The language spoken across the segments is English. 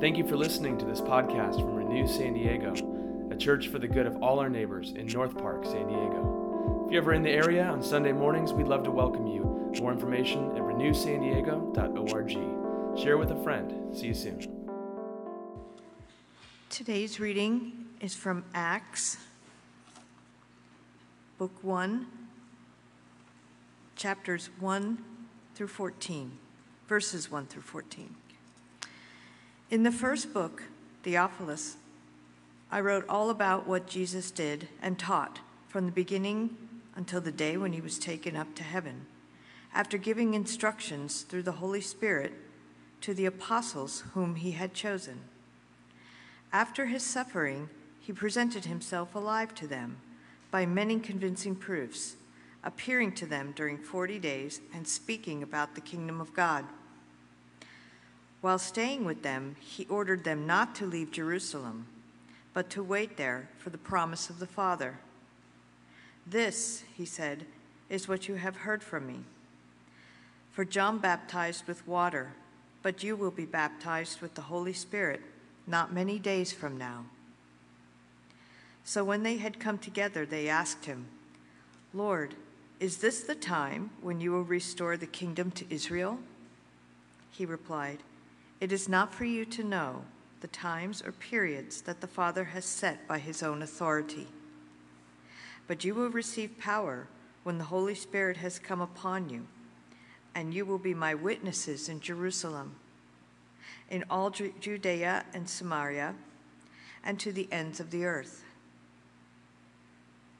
Thank you for listening to this podcast from Renew San Diego, a church for the good of all our neighbors in North Park, San Diego. If you're ever in the area on Sunday mornings, we'd love to welcome you. More information at renewsandiego.org. Share with a friend. See you soon. Today's reading is from Acts, Book 1, chapters 1 through 14, verses 1 through 14. In the first book, Theophilus, I wrote all about what Jesus did and taught from the beginning until the day when he was taken up to heaven, after giving instructions through the Holy Spirit to the apostles whom he had chosen. After his suffering, he presented himself alive to them by many convincing proofs, appearing to them during 40 days and speaking about the kingdom of God. While staying with them, he ordered them not to leave Jerusalem, but to wait there for the promise of the Father. This, he said, is what you have heard from me. For John baptized with water, but you will be baptized with the Holy Spirit not many days from now. So when they had come together, they asked him, Lord, is this the time when you will restore the kingdom to Israel? He replied, it is not for you to know the times or periods that the Father has set by his own authority. But you will receive power when the Holy Spirit has come upon you, and you will be my witnesses in Jerusalem, in all Judea and Samaria, and to the ends of the earth.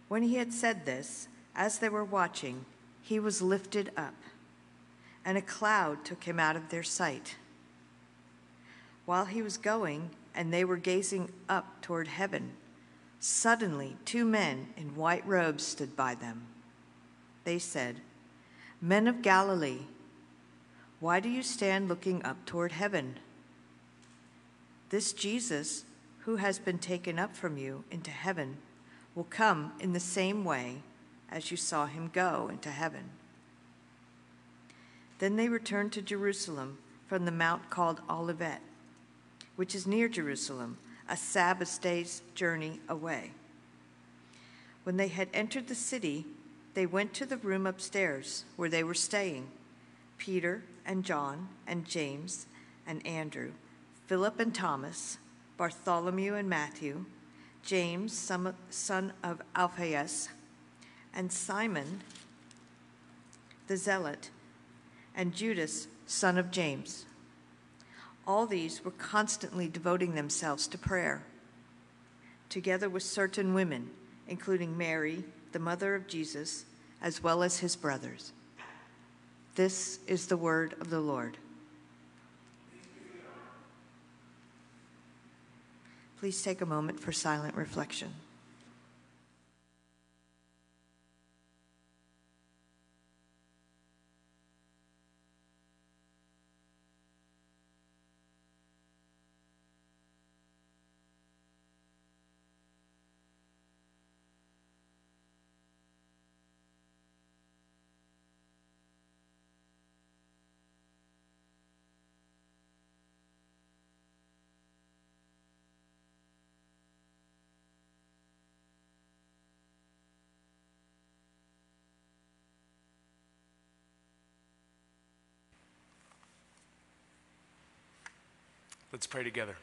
When he had said this, as they were watching, he was lifted up, and a cloud took him out of their sight. While he was going, and they were gazing up toward heaven, suddenly two men in white robes stood by them. They said, Men of Galilee, why do you stand looking up toward heaven? This Jesus, who has been taken up from you into heaven, will come in the same way as you saw him go into heaven. Then they returned to Jerusalem from the mount called Olivet which is near Jerusalem, a Sabbath day's journey away. When they had entered the city, they went to the room upstairs where they were staying Peter and John and James and Andrew, Philip and Thomas, Bartholomew and Matthew, James, son of Alphaeus, and Simon the Zealot, and Judas, son of James. All these were constantly devoting themselves to prayer, together with certain women, including Mary, the mother of Jesus, as well as his brothers. This is the word of the Lord. Please take a moment for silent reflection. Let's pray together.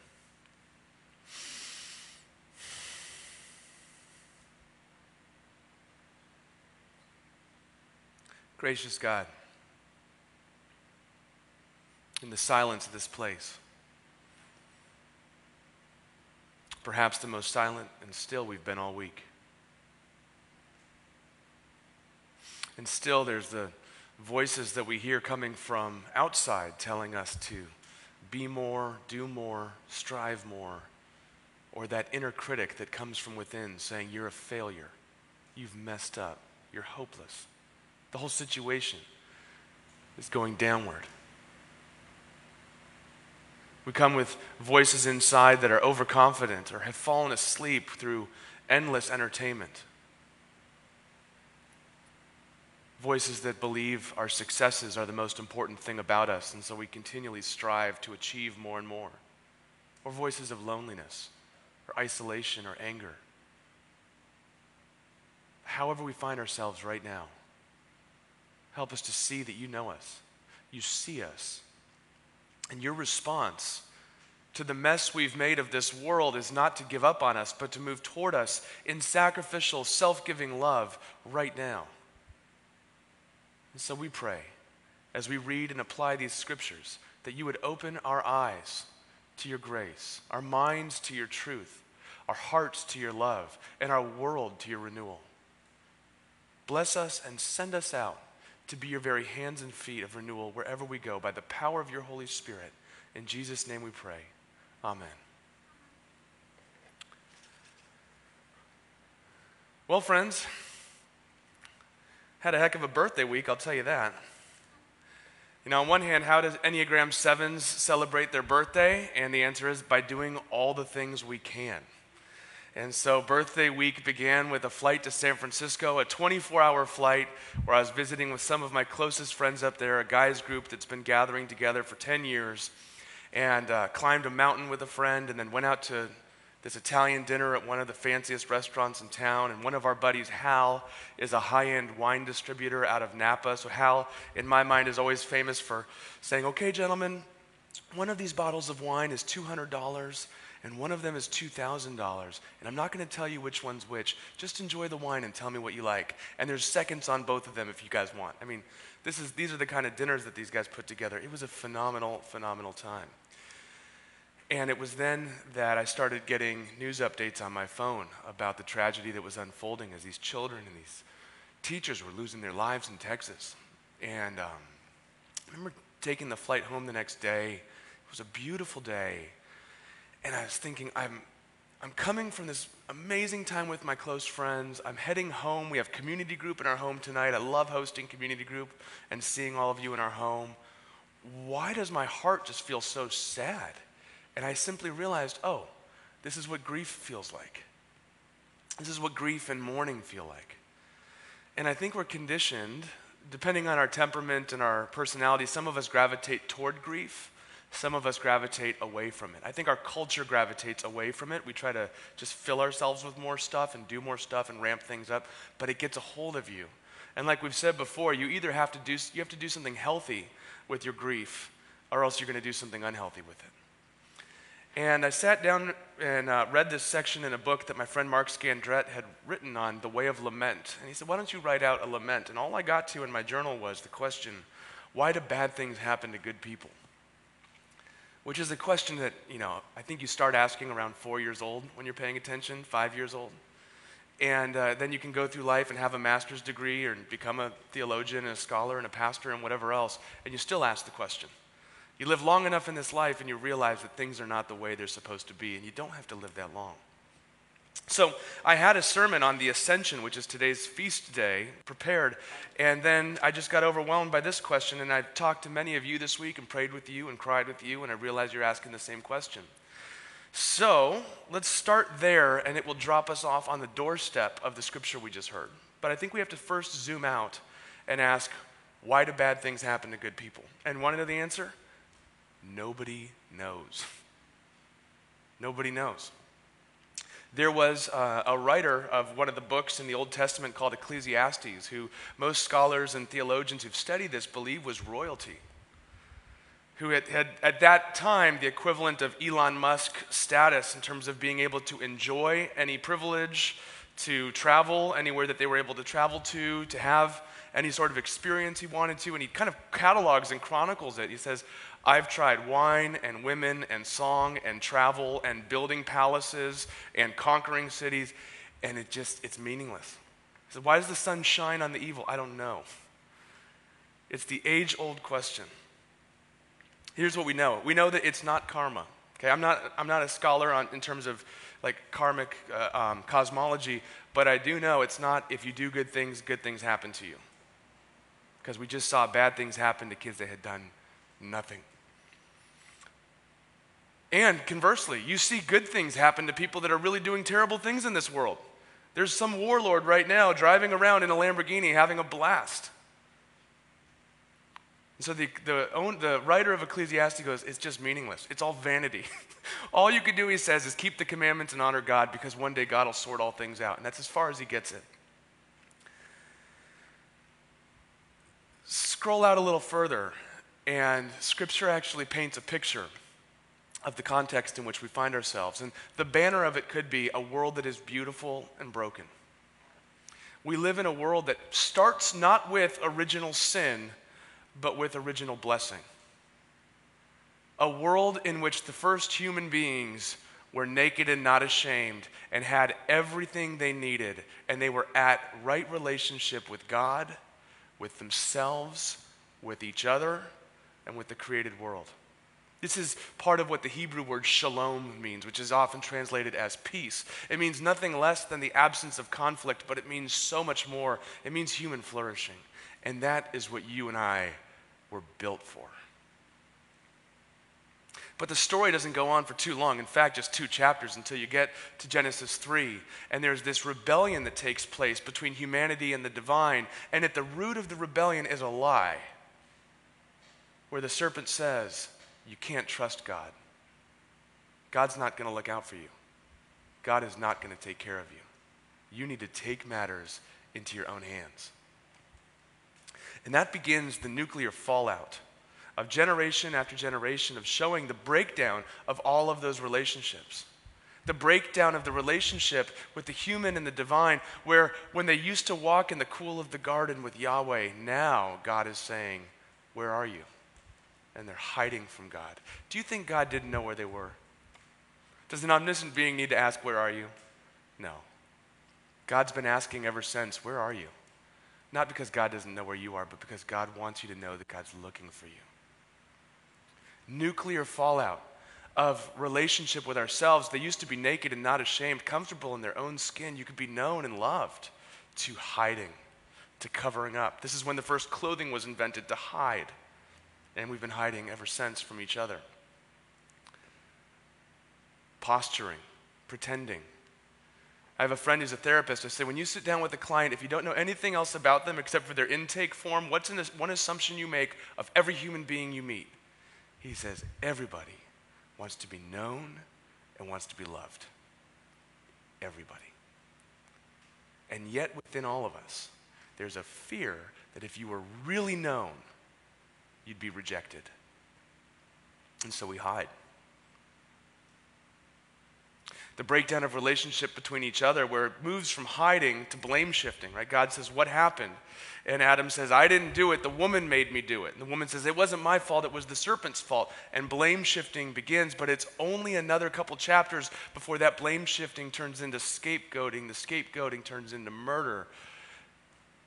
Gracious God, in the silence of this place, perhaps the most silent and still we've been all week. And still, there's the voices that we hear coming from outside telling us to be more, do more, strive more, or that inner critic that comes from within saying, You're a failure, you've messed up, you're hopeless. The whole situation is going downward. We come with voices inside that are overconfident or have fallen asleep through endless entertainment. Voices that believe our successes are the most important thing about us, and so we continually strive to achieve more and more. or voices of loneliness or isolation or anger. However, we find ourselves right now, help us to see that you know us, you see us, and your response to the mess we've made of this world is not to give up on us, but to move toward us in sacrificial, self giving love right now. And so we pray as we read and apply these scriptures that you would open our eyes to your grace, our minds to your truth, our hearts to your love, and our world to your renewal. Bless us and send us out to be your very hands and feet of renewal wherever we go by the power of your Holy Spirit. In Jesus' name we pray. Amen. Well, friends, had a heck of a birthday week, I'll tell you that. You know, on one hand, how does Enneagram 7s celebrate their birthday? And the answer is by doing all the things we can. And so, birthday week began with a flight to San Francisco, a 24 hour flight where I was visiting with some of my closest friends up there, a guys group that's been gathering together for 10 years, and uh, climbed a mountain with a friend, and then went out to this Italian dinner at one of the fanciest restaurants in town. And one of our buddies, Hal, is a high end wine distributor out of Napa. So, Hal, in my mind, is always famous for saying, Okay, gentlemen, one of these bottles of wine is $200 and one of them is $2,000. And I'm not going to tell you which one's which. Just enjoy the wine and tell me what you like. And there's seconds on both of them if you guys want. I mean, this is, these are the kind of dinners that these guys put together. It was a phenomenal, phenomenal time. And it was then that I started getting news updates on my phone about the tragedy that was unfolding as these children and these teachers were losing their lives in Texas. And um, I remember taking the flight home the next day. It was a beautiful day. And I was thinking, I'm, I'm coming from this amazing time with my close friends. I'm heading home. We have community group in our home tonight. I love hosting community group and seeing all of you in our home. Why does my heart just feel so sad? And I simply realized, oh, this is what grief feels like. This is what grief and mourning feel like. And I think we're conditioned, depending on our temperament and our personality, some of us gravitate toward grief, some of us gravitate away from it. I think our culture gravitates away from it. We try to just fill ourselves with more stuff and do more stuff and ramp things up, but it gets a hold of you. And like we've said before, you either have to do you have to do something healthy with your grief or else you're going to do something unhealthy with it. And I sat down and uh, read this section in a book that my friend Mark Scandrette had written on the way of lament. And he said, Why don't you write out a lament? And all I got to in my journal was the question, Why do bad things happen to good people? Which is a question that, you know, I think you start asking around four years old when you're paying attention, five years old. And uh, then you can go through life and have a master's degree or become a theologian and a scholar and a pastor and whatever else, and you still ask the question. You live long enough in this life and you realize that things are not the way they're supposed to be, and you don't have to live that long. So, I had a sermon on the Ascension, which is today's feast day, prepared, and then I just got overwhelmed by this question. And I've talked to many of you this week and prayed with you and cried with you, and I realized you're asking the same question. So, let's start there, and it will drop us off on the doorstep of the scripture we just heard. But I think we have to first zoom out and ask, why do bad things happen to good people? And want to know the answer? Nobody knows. Nobody knows. There was uh, a writer of one of the books in the Old Testament called Ecclesiastes, who most scholars and theologians who've studied this believe was royalty, who had, had at that time the equivalent of Elon Musk status in terms of being able to enjoy any privilege, to travel anywhere that they were able to travel to, to have any sort of experience he wanted to. And he kind of catalogs and chronicles it. He says, I've tried wine and women and song and travel and building palaces and conquering cities, and it just, it's meaningless. He said, why does the sun shine on the evil? I don't know. It's the age old question. Here's what we know we know that it's not karma. Okay, I'm not, I'm not a scholar on, in terms of like karmic uh, um, cosmology, but I do know it's not if you do good things, good things happen to you. Because we just saw bad things happen to kids that had done nothing. And conversely, you see good things happen to people that are really doing terrible things in this world. There's some warlord right now driving around in a Lamborghini having a blast. And so the, the, own, the writer of Ecclesiastes goes, it's just meaningless. It's all vanity. all you can do, he says, is keep the commandments and honor God because one day God will sort all things out. And that's as far as he gets it. Scroll out a little further, and Scripture actually paints a picture of the context in which we find ourselves. And the banner of it could be a world that is beautiful and broken. We live in a world that starts not with original sin but with original blessing. A world in which the first human beings were naked and not ashamed and had everything they needed, and they were at right relationship with God, with themselves, with each other, and with the created world. This is part of what the Hebrew word shalom means, which is often translated as peace. It means nothing less than the absence of conflict, but it means so much more. It means human flourishing. And that is what you and I were built for. But the story doesn't go on for too long. In fact, just two chapters until you get to Genesis 3. And there's this rebellion that takes place between humanity and the divine. And at the root of the rebellion is a lie where the serpent says, You can't trust God. God's not going to look out for you. God is not going to take care of you. You need to take matters into your own hands. And that begins the nuclear fallout of generation after generation of showing the breakdown of all of those relationships. The breakdown of the relationship with the human and the divine, where when they used to walk in the cool of the garden with Yahweh, now God is saying, Where are you? And they're hiding from God. Do you think God didn't know where they were? Does an omniscient being need to ask, Where are you? No. God's been asking ever since, Where are you? Not because God doesn't know where you are, but because God wants you to know that God's looking for you. Nuclear fallout of relationship with ourselves. They used to be naked and not ashamed, comfortable in their own skin. You could be known and loved to hiding, to covering up. This is when the first clothing was invented to hide. And we've been hiding ever since from each other. Posturing, pretending, I have a friend who's a therapist. I say, when you sit down with a client, if you don't know anything else about them except for their intake form, what's one assumption you make of every human being you meet? He says, everybody wants to be known and wants to be loved. Everybody. And yet, within all of us, there's a fear that if you were really known, you'd be rejected. And so we hide the breakdown of relationship between each other where it moves from hiding to blame shifting, right? God says, What happened? And Adam says, I didn't do it. The woman made me do it. And the woman says, It wasn't my fault. It was the serpent's fault. And blame shifting begins, but it's only another couple chapters before that blame shifting turns into scapegoating. The scapegoating turns into murder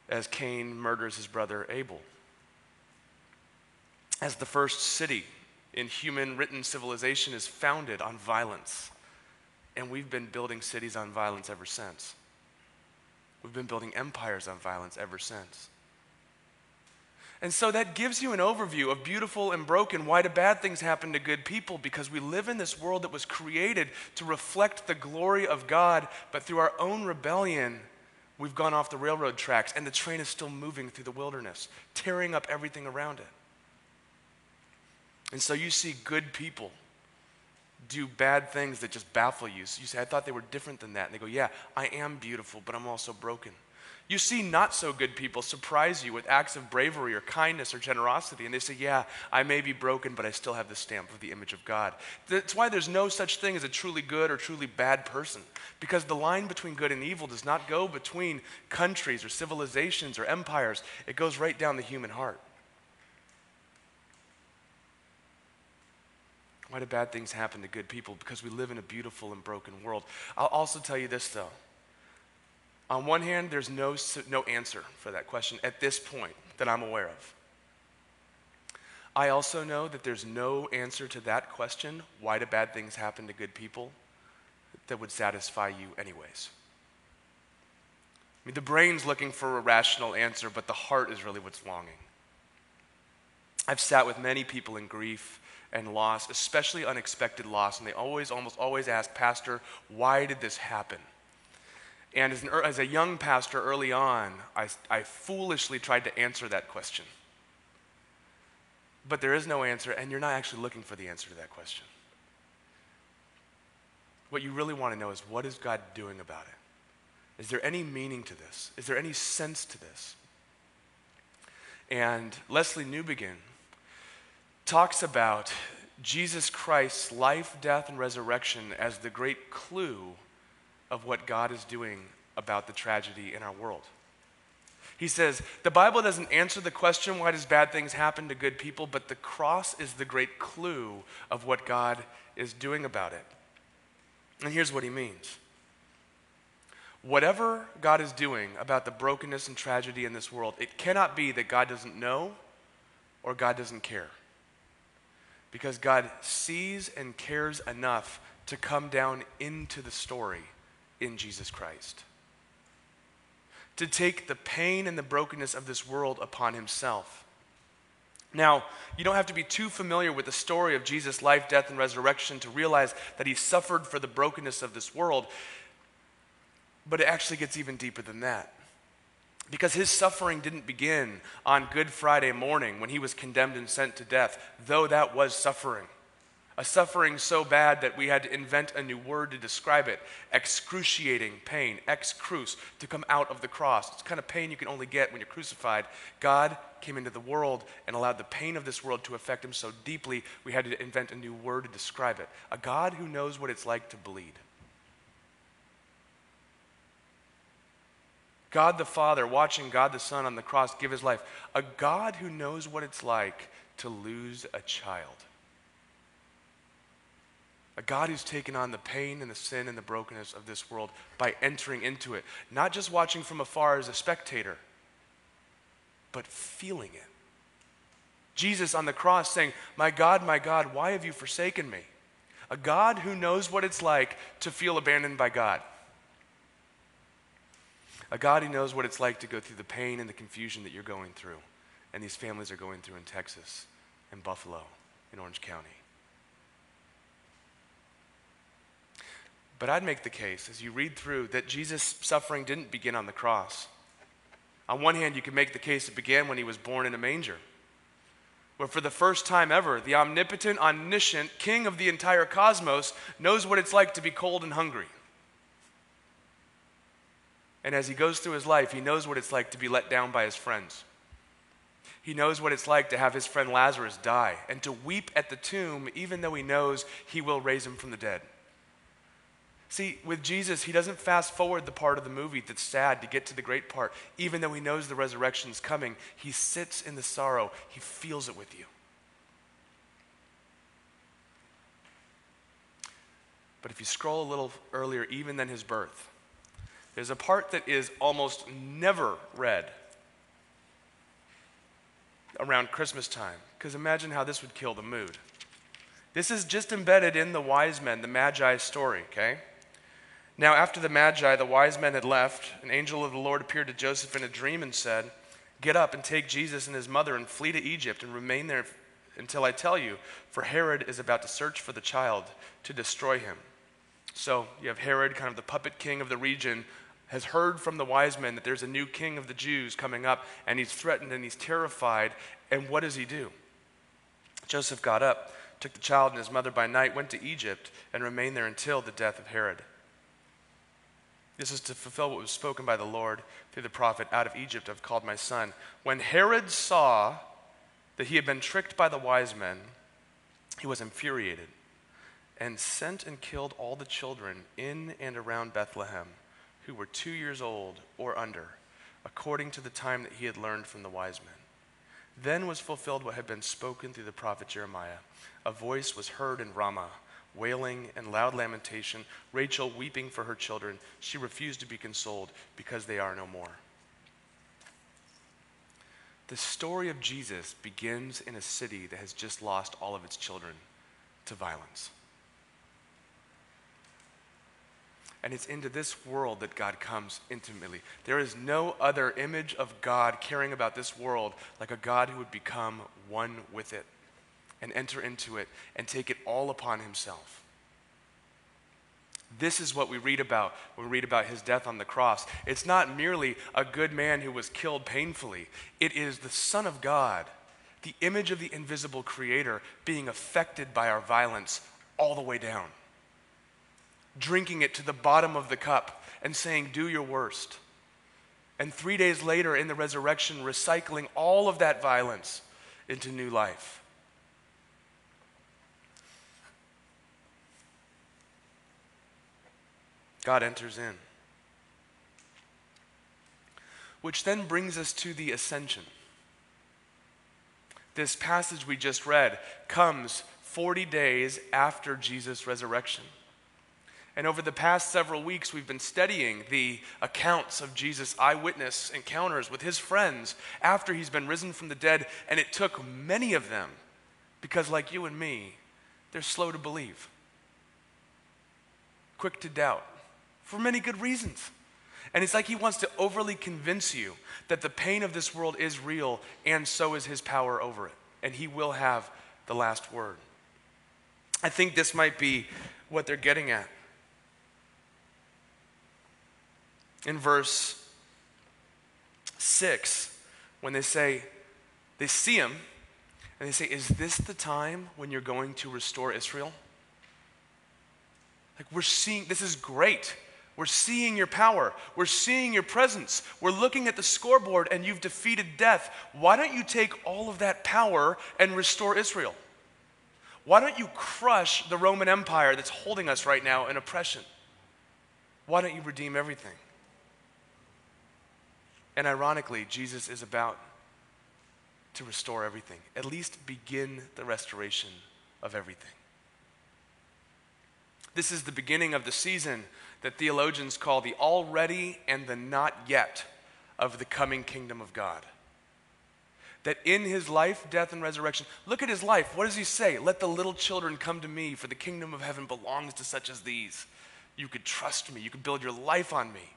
as Cain murders his brother Abel. As the first city in human written civilization is founded on violence and we've been building cities on violence ever since. We've been building empires on violence ever since. And so that gives you an overview of beautiful and broken. Why do bad things happen to good people? Because we live in this world that was created to reflect the glory of God, but through our own rebellion, we've gone off the railroad tracks, and the train is still moving through the wilderness, tearing up everything around it. And so you see good people do bad things that just baffle you. So you say, I thought they were different than that. And they go, Yeah, I am beautiful, but I'm also broken. You see not so good people surprise you with acts of bravery or kindness or generosity, and they say, Yeah, I may be broken, but I still have the stamp of the image of God. That's why there's no such thing as a truly good or truly bad person, because the line between good and evil does not go between countries or civilizations or empires, it goes right down the human heart. Why do bad things happen to good people? Because we live in a beautiful and broken world. I'll also tell you this, though. On one hand, there's no, no answer for that question at this point that I'm aware of. I also know that there's no answer to that question why do bad things happen to good people that would satisfy you, anyways. I mean, the brain's looking for a rational answer, but the heart is really what's longing. I've sat with many people in grief and loss, especially unexpected loss. And they always, almost always ask, Pastor, why did this happen? And as, an, as a young pastor early on, I, I foolishly tried to answer that question. but there is no answer, and you're not actually looking for the answer to that question. What you really want to know is what is God doing about it? Is there any meaning to this? Is there any sense to this? And Lesslie Newbigin talks about Jesus Christ's life, death, and resurrection as the great clue of what God is doing about the tragedy in our world. He says, the Bible doesn't answer the question, why does bad things happen to good people, but the cross is the great clue of what God is doing about it. And here's what he means whatever God is doing about the brokenness and tragedy in this world, it cannot be that God doesn't know or God doesn't care. Because God sees and cares enough to come down into the story in Jesus Christ. To take the pain and the brokenness of this world upon himself. Now, you don't have to be too familiar with the story of Jesus' life, death, and resurrection to realize that he suffered for the brokenness of this world. But it actually gets even deeper than that. Because his suffering didn't begin on Good Friday morning when he was condemned and sent to death, though that was suffering. A suffering so bad that we had to invent a new word to describe it excruciating pain, ex cruce, to come out of the cross. It's kind of pain you can only get when you're crucified. God came into the world and allowed the pain of this world to affect him so deeply, we had to invent a new word to describe it. A God who knows what it's like to bleed. God the Father watching God the Son on the cross give his life. A God who knows what it's like to lose a child. A God who's taken on the pain and the sin and the brokenness of this world by entering into it, not just watching from afar as a spectator, but feeling it. Jesus on the cross saying, My God, my God, why have you forsaken me? A God who knows what it's like to feel abandoned by God. A God who knows what it's like to go through the pain and the confusion that you're going through, and these families are going through in Texas, in Buffalo, in Orange County. But I'd make the case, as you read through, that Jesus' suffering didn't begin on the cross. On one hand, you can make the case it began when he was born in a manger, where for the first time ever, the omnipotent, omniscient king of the entire cosmos knows what it's like to be cold and hungry. And as he goes through his life, he knows what it's like to be let down by his friends. He knows what it's like to have his friend Lazarus die and to weep at the tomb, even though he knows he will raise him from the dead. See, with Jesus, he doesn't fast forward the part of the movie that's sad to get to the great part. Even though he knows the resurrection is coming, he sits in the sorrow, he feels it with you. But if you scroll a little earlier, even than his birth, there's a part that is almost never read around Christmas time, because imagine how this would kill the mood. This is just embedded in the wise men, the Magi story, okay? Now, after the Magi, the wise men had left, an angel of the Lord appeared to Joseph in a dream and said, Get up and take Jesus and his mother and flee to Egypt and remain there until I tell you, for Herod is about to search for the child to destroy him. So you have Herod, kind of the puppet king of the region, has heard from the wise men that there's a new king of the Jews coming up, and he's threatened and he's terrified. And what does he do? Joseph got up, took the child and his mother by night, went to Egypt, and remained there until the death of Herod. This is to fulfill what was spoken by the Lord through the prophet Out of Egypt I've called my son. When Herod saw that he had been tricked by the wise men, he was infuriated and sent and killed all the children in and around Bethlehem who were two years old or under, according to the time that he had learned from the wise men. Then was fulfilled what had been spoken through the prophet Jeremiah. A voice was heard in Ramah, wailing and loud lamentation, Rachel weeping for her children. She refused to be consoled because they are no more. The story of Jesus begins in a city that has just lost all of its children to violence. And it's into this world that God comes intimately. There is no other image of God caring about this world like a God who would become one with it and enter into it and take it all upon himself. This is what we read about when we read about his death on the cross. It's not merely a good man who was killed painfully, it is the Son of God the image of the invisible creator being affected by our violence all the way down, drinking it to the bottom of the cup and saying, Do your worst. And three days later in the resurrection, recycling all of that violence into new life. God enters in. Which then brings us to the ascension. This passage we just read comes 40 days after Jesus' resurrection. And over the past several weeks, we've been studying the accounts of Jesus' eyewitness encounters with his friends after he's been risen from the dead. And it took many of them, because like you and me, they're slow to believe, quick to doubt, for many good reasons. And it's like he wants to overly convince you that the pain of this world is real, and so is his power over it. And he will have the last word. I think this might be what they're getting at. In verse 6 when they say, they see him and they say, Is this the time when you're going to restore Israel? Like, we're seeing, this is great. We're seeing your power. We're seeing your presence. We're looking at the scoreboard and you've defeated death. Why don't you take all of that power and restore Israel? Why don't you crush the Roman Empire that's holding us right now in oppression? Why don't you redeem everything? And ironically, Jesus is about to restore everything, at least begin the restoration of everything. This is the beginning of the season that theologians call the already and the not yet of the coming kingdom of God. That in his life, death, and resurrection, look at his life. What does he say? Let the little children come to me, for the kingdom of heaven belongs to such as these. You could trust me, you could build your life on me.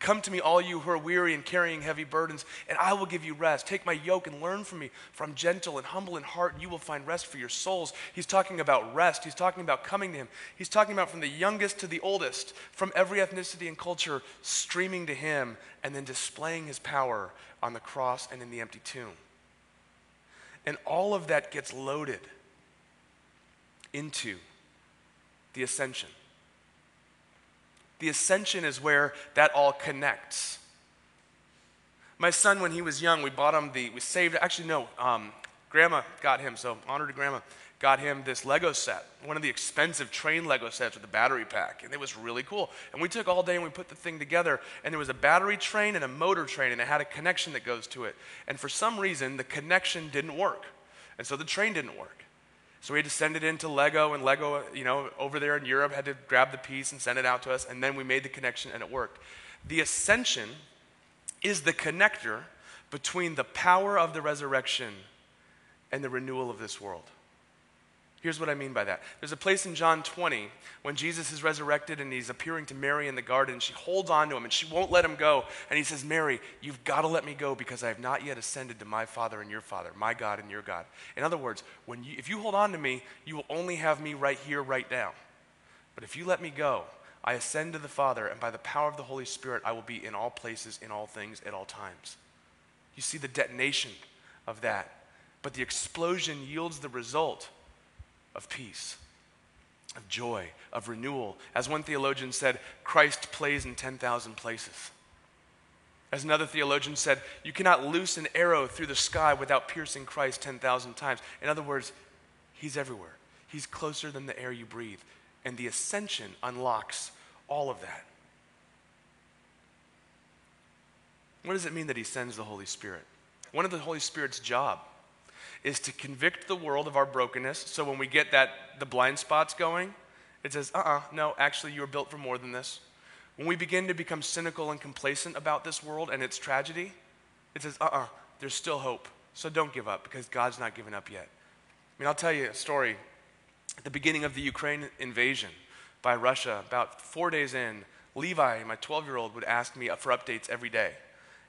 Come to me, all you who are weary and carrying heavy burdens, and I will give you rest. Take my yoke and learn from me, for I'm gentle and humble in heart, and you will find rest for your souls. He's talking about rest. He's talking about coming to him. He's talking about from the youngest to the oldest, from every ethnicity and culture, streaming to him, and then displaying his power on the cross and in the empty tomb. And all of that gets loaded into the ascension. The ascension is where that all connects. My son, when he was young, we bought him the, we saved, actually, no, um, grandma got him, so honor to grandma, got him this Lego set, one of the expensive train Lego sets with a battery pack, and it was really cool. And we took all day and we put the thing together, and there was a battery train and a motor train, and it had a connection that goes to it. And for some reason, the connection didn't work, and so the train didn't work. So we had to send it into Lego, and Lego, you know, over there in Europe had to grab the piece and send it out to us, and then we made the connection and it worked. The ascension is the connector between the power of the resurrection and the renewal of this world. Here's what I mean by that. There's a place in John 20 when Jesus is resurrected and he's appearing to Mary in the garden. She holds on to him and she won't let him go. And he says, Mary, you've got to let me go because I have not yet ascended to my Father and your Father, my God and your God. In other words, when you, if you hold on to me, you will only have me right here, right now. But if you let me go, I ascend to the Father, and by the power of the Holy Spirit, I will be in all places, in all things, at all times. You see the detonation of that. But the explosion yields the result of peace, of joy, of renewal. As one theologian said, Christ plays in 10,000 places. As another theologian said, you cannot loose an arrow through the sky without piercing Christ 10,000 times. In other words, he's everywhere. He's closer than the air you breathe. And the ascension unlocks all of that. What does it mean that he sends the Holy Spirit? One of the Holy Spirit's job is to convict the world of our brokenness. So when we get that the blind spots going, it says, uh-uh, no, actually you were built for more than this. When we begin to become cynical and complacent about this world and its tragedy, it says, uh-uh, there's still hope. So don't give up because God's not given up yet. I mean, I'll tell you a story. At the beginning of the Ukraine invasion by Russia, about four days in, Levi, my 12 year old, would ask me for updates every day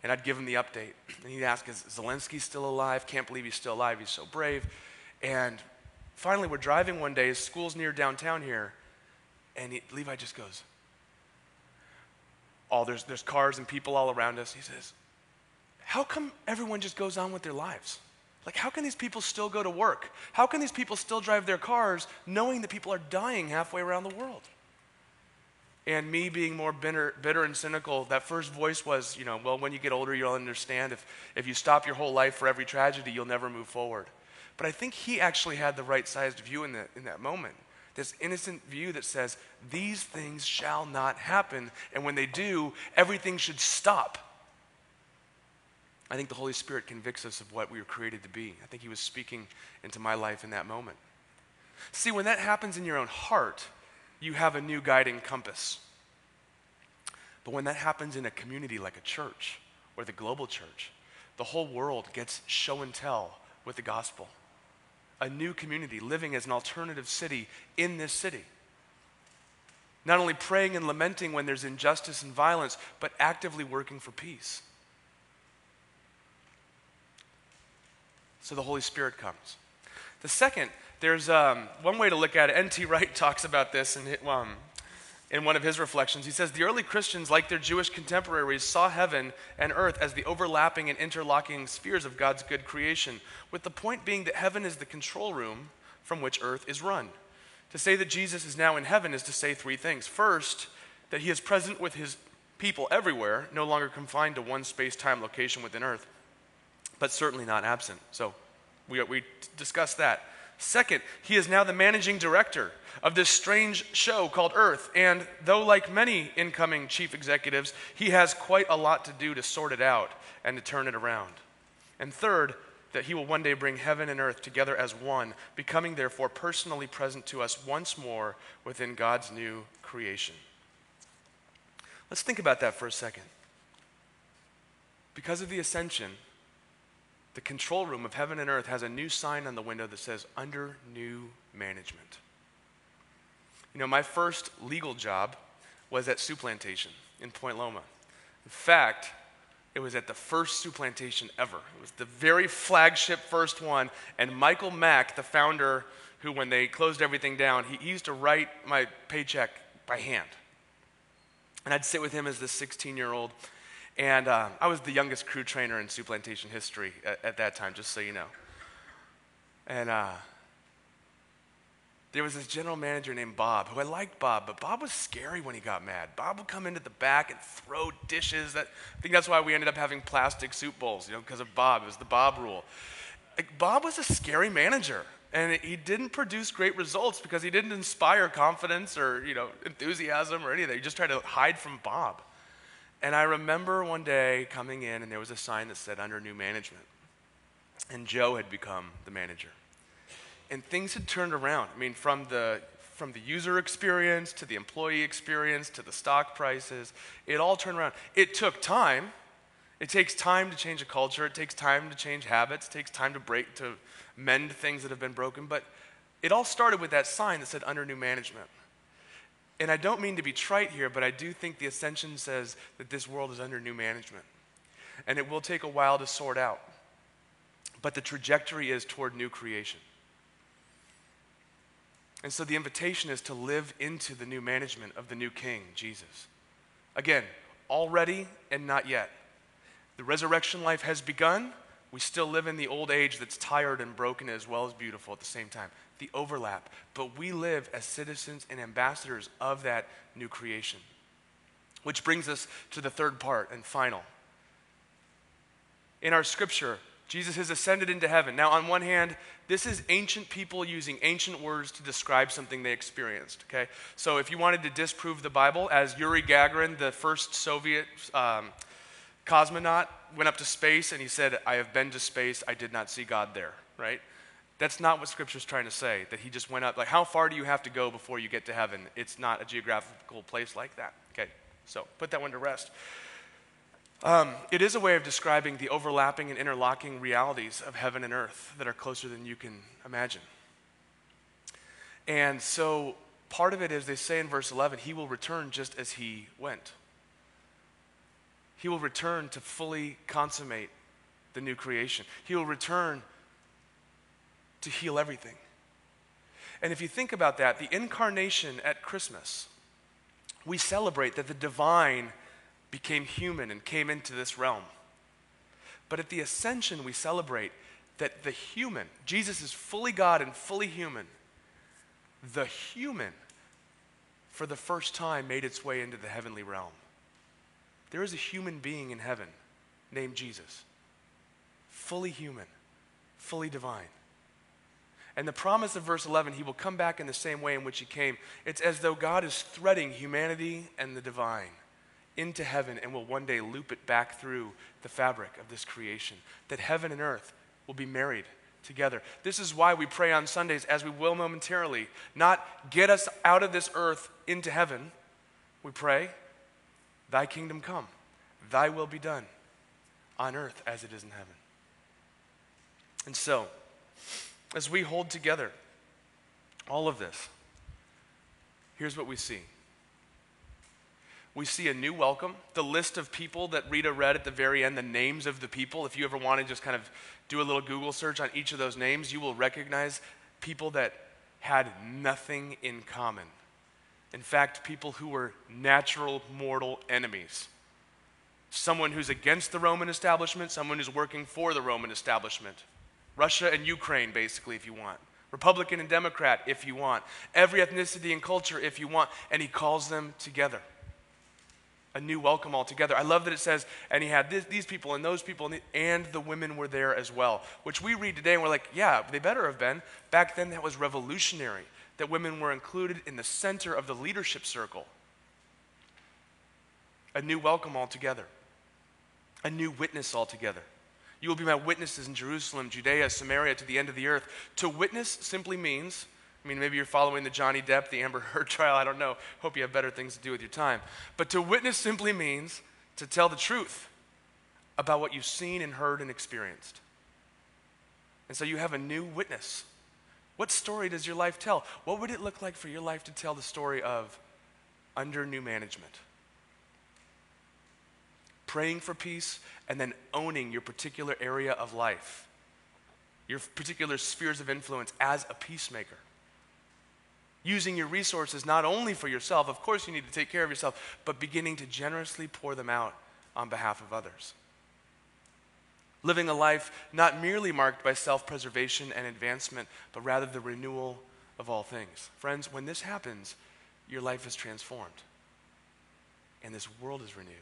and I'd give him the update. And he'd ask, Is Zelensky still alive? Can't believe he's still alive. He's so brave. And finally, we're driving one day. His school's near downtown here. And he, Levi just goes, Oh, there's, there's cars and people all around us. He says, How come everyone just goes on with their lives? Like, how can these people still go to work? How can these people still drive their cars knowing that people are dying halfway around the world? And me being more bitter, bitter and cynical, that first voice was, you know, well, when you get older, you'll understand if, if you stop your whole life for every tragedy, you'll never move forward. But I think he actually had the right sized view in, the, in that moment. This innocent view that says, these things shall not happen. And when they do, everything should stop. I think the Holy Spirit convicts us of what we were created to be. I think He was speaking into my life in that moment. See, when that happens in your own heart, you have a new guiding compass. But when that happens in a community like a church or the global church, the whole world gets show and tell with the gospel. A new community living as an alternative city in this city. Not only praying and lamenting when there's injustice and violence, but actively working for peace. So the Holy Spirit comes. The second, there's um, one way to look at it. N.T. Wright talks about this in, um, in one of his reflections. He says the early Christians, like their Jewish contemporaries, saw heaven and earth as the overlapping and interlocking spheres of God's good creation, with the point being that heaven is the control room from which earth is run. To say that Jesus is now in heaven is to say three things. First, that he is present with his people everywhere, no longer confined to one space time location within earth but certainly not absent. So we, we discussed that. Second, he is now the managing director of this strange show called Earth. And though, like many incoming chief executives, he has quite a lot to do to sort it out and to turn it around. And third, that he will one day bring heaven and earth together as one, becoming therefore personally present to us once more within God's new creation. Let's think about that for a second. Because of the ascension, the control room of heaven and earth has a new sign on the window that says, under new management. You know, my first legal job was at Souplantation in Point Loma. In fact, it was at the first Souplantation ever. It was the very flagship first one. And Michael Mack, the founder, who, when they closed everything down, he, he used to write my paycheck by hand. And I'd sit with him as this 16 year old and uh, I was the youngest crew trainer in Souplantation history at, at, that time, just so you know. And uh, there was this general manager named Bob, who I liked Bob, but Bob was scary when he got mad. Bob would come into the back and throw dishes. That, I think that's why we ended up having plastic soup bowls, you know, because of Bob. It was the Bob rule. Like, Bob was a scary manager, and he didn't produce great results because he didn't inspire confidence or, you know, enthusiasm or anything. He just tried to hide from Bob. And I remember one day coming in, and there was a sign that said under new management. And Joe had become the manager. And things had turned around. I mean, from the, from the user experience to the employee experience to the stock prices, it all turned around. It took time. It takes time to change a culture. It takes time to change habits. It takes time to break, to mend things that have been broken. But it all started with that sign that said under new management. And I don't mean to be trite here, but I do think the ascension says that this world is under new management. And it will take a while to sort out. But the trajectory is toward new creation. And so the invitation is to live into the new management of the new king, Jesus. Again, already and not yet. The resurrection life has begun. We still live in the old age that's tired and broken as well as beautiful at the same time the overlap, but we live as citizens and ambassadors of that new creation. Which brings us to the third part and final. In our scripture, Jesus has ascended into heaven. Now, on one hand, this is ancient people using ancient words to describe something they experienced, okay? So, if you wanted to disprove the Bible, as Yuri Gagarin, the first Soviet um, cosmonaut, went up to space and he said, I have been to space, I did not see God there, right? That's not what Scripture is trying to say, that he just went up. Like, how far do you have to go before you get to heaven? It's not a geographical place like that. Okay, so put that one to rest. Um, it is a way of describing the overlapping and interlocking realities of heaven and earth that are closer than you can imagine. And so part of it is they say in verse 11, he will return just as he went. He will return to fully consummate the new creation. He will return to heal everything. And if you think about that, the incarnation at Christmas, we celebrate that the divine became human and came into this realm. But at the ascension, we celebrate that the human, Jesus is fully God and fully human, the human, for the first time, made its way into the heavenly realm. There is a human being in heaven named Jesus, fully human, fully divine. And the promise of verse 11, he will come back in the same way in which he came. It's as though God is threading humanity and the divine into heaven and will one day loop it back through the fabric of this creation. That heaven and earth will be married together. This is why we pray on Sundays, as we will momentarily, not get us out of this earth into heaven. We pray, Thy kingdom come, Thy will be done on earth as it is in heaven. And so, as we hold together all of this, here's what we see. We see a new welcome. The list of people that Rita read at the very end, the names of the people, if you ever want to just kind of do a little Google search on each of those names, you will recognize people that had nothing in common. In fact, people who were natural mortal enemies. Someone who's against the Roman establishment, someone who's working for the Roman establishment. Russia and Ukraine, basically, if you want. Republican and Democrat, if you want. Every ethnicity and culture, if you want. And he calls them together. A new welcome altogether. I love that it says, and he had this, these people and those people, and the, and the women were there as well. Which we read today and we're like, yeah, they better have been. Back then, that was revolutionary, that women were included in the center of the leadership circle. A new welcome altogether, a new witness altogether. You will be my witnesses in Jerusalem, Judea, Samaria, to the end of the earth. To witness simply means, I mean, maybe you're following the Johnny Depp, the Amber Heard trial, I don't know. Hope you have better things to do with your time. But to witness simply means to tell the truth about what you've seen and heard and experienced. And so you have a new witness. What story does your life tell? What would it look like for your life to tell the story of under new management? Praying for peace, and then owning your particular area of life, your particular spheres of influence as a peacemaker. Using your resources not only for yourself, of course, you need to take care of yourself, but beginning to generously pour them out on behalf of others. Living a life not merely marked by self preservation and advancement, but rather the renewal of all things. Friends, when this happens, your life is transformed and this world is renewed.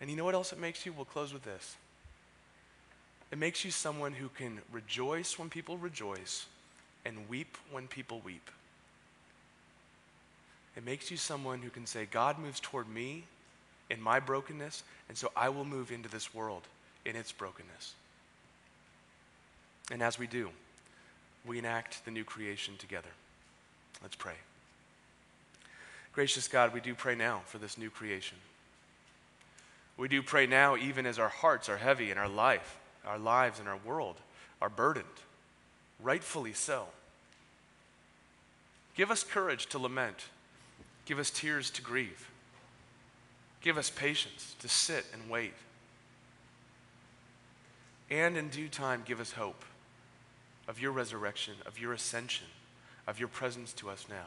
And you know what else it makes you? We'll close with this. It makes you someone who can rejoice when people rejoice and weep when people weep. It makes you someone who can say, God moves toward me in my brokenness, and so I will move into this world in its brokenness. And as we do, we enact the new creation together. Let's pray. Gracious God, we do pray now for this new creation. We do pray now, even as our hearts are heavy and our life, our lives and our world are burdened, rightfully so. Give us courage to lament. Give us tears to grieve. Give us patience to sit and wait. And in due time, give us hope of your resurrection, of your ascension, of your presence to us now.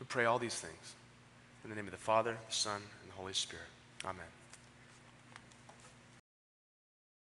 We pray all these things in the name of the Father, the Son, and the Holy Spirit. Amen.